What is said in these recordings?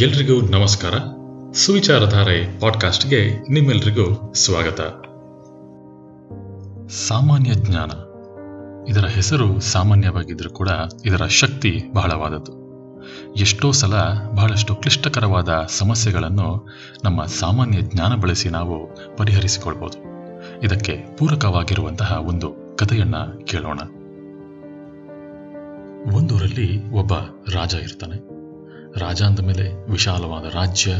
ಎಲ್ರಿಗೂ ನಮಸ್ಕಾರ. ಸುವಿಚಾರಧಾರೆ ಪಾಡ್ಕಾಸ್ಟ್ಗೆ ನಿಮ್ಮೆಲ್ರಿಗೂ ಸ್ವಾಗತ. ಸಾಮಾನ್ಯ ಜ್ಞಾನ. ಇದರ ಹೆಸರು ಸಾಮಾನ್ಯವಾಗಿದ್ರೂ ಕೂಡ ಇದರ ಶಕ್ತಿ ಬಹಳವಾದದ್ದು. ಎಷ್ಟೋ ಸಲ ಬಹಳಷ್ಟು ಕ್ಲಿಷ್ಟಕರವಾದ ಸಮಸ್ಯೆಗಳನ್ನು ನಮ್ಮ ಸಾಮಾನ್ಯ ಜ್ಞಾನ ಬಳಸಿ ನಾವು ಪರಿಹರಿಸಿಕೊಳ್ಬೋದು. ಇದಕ್ಕೆ ಪೂರಕವಾಗಿರುವಂತಹ ಒಂದು ಕಥೆಯನ್ನ ಕೇಳೋಣ. ಒಂದೂರಲ್ಲಿ ಒಬ್ಬ ರಾಜ ಇರ್ತಾನೆ. ರಾಜ ಅಂದ ಮೇಲೆ ವಿಶಾಲವಾದ ರಾಜ್ಯ,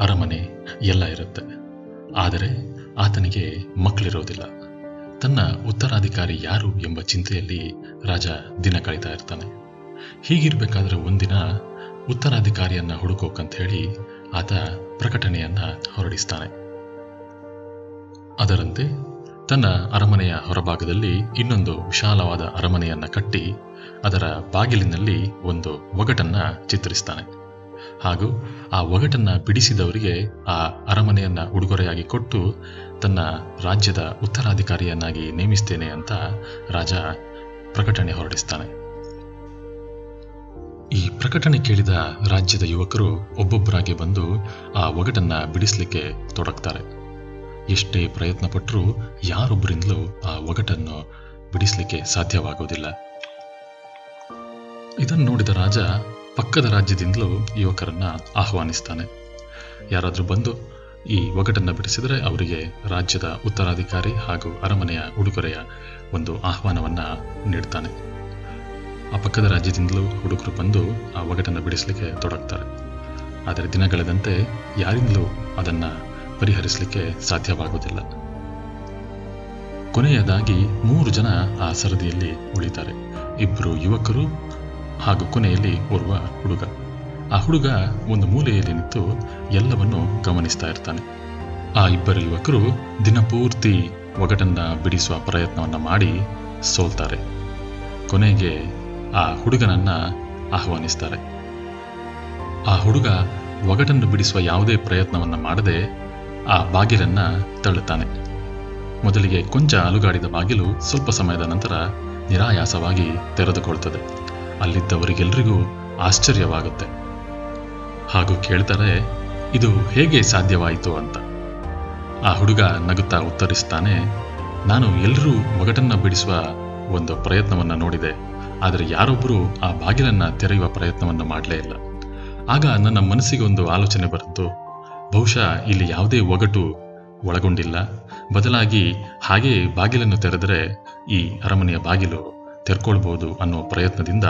ಅರಮನೆ ಎಲ್ಲ ಇರುತ್ತೆ. ಆದರೆ ಆತನಿಗೆ ಮಕ್ಕಳಿರೋದಿಲ್ಲ. ತನ್ನ ಉತ್ತರಾಧಿಕಾರಿ ಯಾರು ಎಂಬ ಚಿಂತೆಯಲ್ಲಿ ರಾಜ ದಿನ ಕಳೀತಾ ಇರ್ತಾನೆ. ಹೀಗಿರಬೇಕಾದ್ರೆ ಒಂದಿನ ಉತ್ತರಾಧಿಕಾರಿಯನ್ನ ಹುಡುಕೋಕಂತ ಹೇಳಿ ಆತ ಪ್ರಕಟಣೆಯನ್ನ ಹೊರಡಿಸ್ತಾನೆ. ಅದರಂತೆ ತನ್ನ ಅರಮನೆಯ ಹೊರಭಾಗದಲ್ಲಿ ಇನ್ನೊಂದು ವಿಶಾಲವಾದ ಅರಮನೆಯನ್ನ ಕಟ್ಟಿ ಅದರ ಬಾಗಿಲಿನಲ್ಲಿ ಒಂದು ಒಗಟನ್ನು ಚಿತ್ರಿಸ್ತಾನೆ. ಹಾಗೂ ಆ ಒಗಟನ್ನ ಬಿಡಿಸಿದವರಿಗೆ ಆ ಅರಮನೆಯನ್ನ ಉಡುಗೊರೆಯಾಗಿ ಕೊಟ್ಟು ತನ್ನ ರಾಜ್ಯದ ಉತ್ತರಾಧಿಕಾರಿಯನ್ನಾಗಿ ನೇಮಿಸ್ತೇನೆ ಅಂತ ರಾಜ ಪ್ರಕಟಣೆ ಹೊರಡಿಸ್ತಾನೆ. ಈ ಪ್ರಕಟಣೆ ಕೇಳಿದ ರಾಜ್ಯದ ಯುವಕರು ಒಬ್ಬೊಬ್ಬರಾಗಿ ಬಂದು ಆ ಒಗಟನ್ನ ಬಿಡಿಸ್ಲಿಕ್ಕೆ ತೊಡಗ್ತಾರೆ. ಎಷ್ಟೇ ಪ್ರಯತ್ನ ಪಟ್ಟರೂ ಯಾರೊಬ್ಬರಿಂದಲೂ ಆ ಒಗಟನ್ನು ಬಿಡಿಸಲಿಕ್ಕೆ ಸಾಧ್ಯವಾಗುವುದಿಲ್ಲ ಇದನ್ನು ನೋಡಿದ ರಾಜ ಪಕ್ಕದ ರಾಜ್ಯದಿಂದಲೂ ಯುವಕರನ್ನ ಆಹ್ವಾನಿಸ್ತಾನೆ. ಯಾರಾದರೂ ಬಂದು ಈ ಒಗಟನ್ನು ಬಿಡಿಸಿದರೆ ಅವರಿಗೆ ರಾಜ್ಯದ ಉತ್ತರಾಧಿಕಾರಿ ಹಾಗೂ ಅರಮನೆಯ ಉಡುಗೊರೆಯ ಒಂದು ಆಹ್ವಾನವನ್ನ ನೀಡ್ತಾನೆ. ಆ ಪಕ್ಕದ ರಾಜ್ಯದಿಂದಲೂ ಹುಡುಗರು ಬಂದು ಆ ಒಗಟನ್ನು ಬಿಡಿಸಲಿಕ್ಕೆ ತೊಡಗ್ತಾರೆ. ಆದರೆ ದಿನಗಳೆದಂತೆ ಯಾರಿಂದಲೂ ಅದನ್ನ ಪರಿಹರಿಸಲಿಕ್ಕೆ ಸಾಧ್ಯವಾಗುವುದಿಲ್ಲ. ಕೊನೆಯದಾಗಿ ಮೂರು ಜನ ಆ ಸರದಿಯಲ್ಲಿ ಉಳಿತಾರೆ. ಇಬ್ಬರು ಯುವಕರು ಹಾಗೂ ಕೊನೆಯಲ್ಲಿ ಓರ್ವ ಹುಡುಗ. ಆ ಹುಡುಗ ಒಂದು ಮೂಲೆಯಲ್ಲಿ ನಿಂತು ಎಲ್ಲವನ್ನು ಗಮನಿಸ್ತಾ ಇರ್ತಾನೆ. ಆ ಇಬ್ಬರು ಯುವಕರು ದಿನಪೂರ್ತಿ ಒಗಟನ್ನ ಬಿಡಿಸುವ ಪ್ರಯತ್ನವನ್ನ ಮಾಡಿ ಸೋಲ್ತಾರೆ. ಕೊನೆಗೆ ಆ ಹುಡುಗನನ್ನ ಆಹ್ವಾನಿಸ್ತಾರೆ. ಆ ಹುಡುಗ ಒಗಟನ್ನು ಬಿಡಿಸುವ ಯಾವುದೇ ಪ್ರಯತ್ನವನ್ನ ಮಾಡದೆ ಆ ಬಾಗಿಲನ್ನ ತಳ್ಳುತ್ತಾನೆ. ಮೊದಲಿಗೆ ಕೊಂಚ ಅಲುಗಾಡಿದ ಬಾಗಿಲು ಸ್ವಲ್ಪ ಸಮಯದ ನಂತರ ನಿರಾಯಾಸವಾಗಿ ತೆರೆದುಕೊಳ್ತದೆ. ಅಲ್ಲಿದ್ದವರಿಗೆಲ್ರಿಗೂ ಆಶ್ಚರ್ಯವಾಗುತ್ತೆ. ಹಾಗೂ ಕೇಳ್ತಾರೆ, ಇದು ಹೇಗೆ ಸಾಧ್ಯವಾಯಿತು ಅಂತ. ಆ ಹುಡುಗ ನಗುತ್ತಾ ಉತ್ತರಿಸ್ತಾನೆ, ನಾನು ಎಲ್ಲರೂ ಒಗಟನ್ನು ಬಿಡಿಸುವ ಒಂದು ಪ್ರಯತ್ನವನ್ನು ನೋಡಿದೆ, ಆದರೆ ಯಾರೊಬ್ಬರೂ ಆ ಬಾಗಿಲನ್ನು ತೆರೆಯುವ ಪ್ರಯತ್ನವನ್ನು ಮಾಡಲೇ ಇಲ್ಲ. ಆಗ ನನ್ನ ಮನಸ್ಸಿಗೆ ಒಂದು ಆಲೋಚನೆ ಬರುತ್ತು ಬಹುಶಃ ಇಲ್ಲಿ ಯಾವುದೇ ಒಗಟು ಒಳಗೊಂಡಿಲ್ಲ. ಬದಲಾಗಿ ಹಾಗೆ ಬಾಗಿಲನ್ನು ತೆರೆದರೆ ಈ ಅರಮನೆಯ ಬಾಗಿಲು ತೆರ್ಕೊಳ್ಬೋದು ಅನ್ನೋ ಪ್ರಯತ್ನದಿಂದ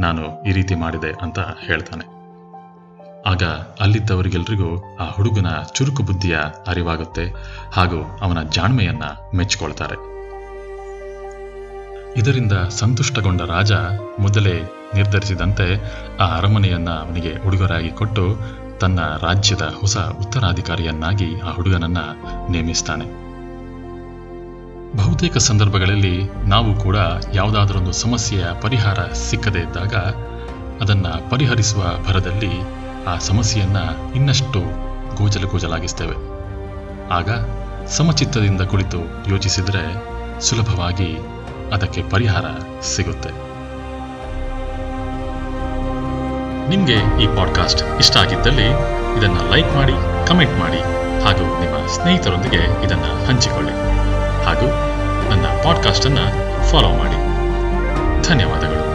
ನಾನು ಈ ರೀತಿ ಮಾಡಿದೆ ಅಂತ ಹೇಳ್ತಾನೆ. ಆಗ ಅಲ್ಲಿದ್ದವರಿಗೆಲ್ರಿಗೂ ಆ ಹುಡುಗನ ಚುರುಕು ಬುದ್ಧಿಯ ಅರಿವಾಗುತ್ತೆ ಹಾಗೂ ಅವನ ಜಾಣ್ಮೆಯನ್ನ ಮೆಚ್ಚಿಕೊಳ್ತಾರೆ ಇದರಿಂದ ಸಂತುಷ್ಟಗೊಂಡ ರಾಜ ಮೊದಲೇ ನಿರ್ಧರಿಸಿದಂತೆ ಆ ಅರಮನೆಯನ್ನ ಅವನಿಗೆ ಹುಡುಗರಾಗಿ ಕೊಟ್ಟು ತನ್ನ ರಾಜ್ಯದ ಹೊಸ ಉತ್ತರಾಧಿಕಾರಿಯನ್ನಾಗಿ ಆ ಹುಡುಗನನ್ನ ನೇಮಿಸ್ತಾನೆ. ಬಹುತೇಕ ಸಂದರ್ಭಗಳಲ್ಲಿ ನಾವು ಕೂಡ ಯಾವುದಾದರೊಂದು ಸಮಸ್ಯೆಯ ಪರಿಹಾರ ಸಿಕ್ಕದೇ ಇದ್ದಾಗ ಅದನ್ನ ಪರಿಹರಿಸುವ ಭರದಲ್ಲಿ ಆ ಸಮಸ್ಯೆಯನ್ನ ಇನ್ನಷ್ಟು ಗೋಜಲು ಗೋಜಲಾಗಿಸ್ತೇವೆ ಆಗ ಸಮಚಿತ್ತದಿಂದ ಕುಳಿತು ಯೋಚಿಸಿದರೆ ಸುಲಭವಾಗಿ ಅದಕ್ಕೆ ಪರಿಹಾರ ಸಿಗುತ್ತೆ. ನಿಮಗೆ ಈ ಪಾಡ್ಕಾಸ್ಟ್ ಇಷ್ಟ ಆಗಿದ್ದಲ್ಲಿ ಇದನ್ನು ಲೈಕ್ ಮಾಡಿ, ಕಮೆಂಟ್ ಮಾಡಿ ಹಾಗೂ ನಿಮ್ಮ ಸ್ನೇಹಿತರೊಂದಿಗೆ ಇದನ್ನು ಹಂಚಿಕೊಳ್ಳಿ ಹಾಗೂ ನನ್ನ ಪಾಡ್ಕಾಸ್ಟನ್ನು ಫಾಲೋ ಮಾಡಿ. ಧನ್ಯವಾದಗಳು.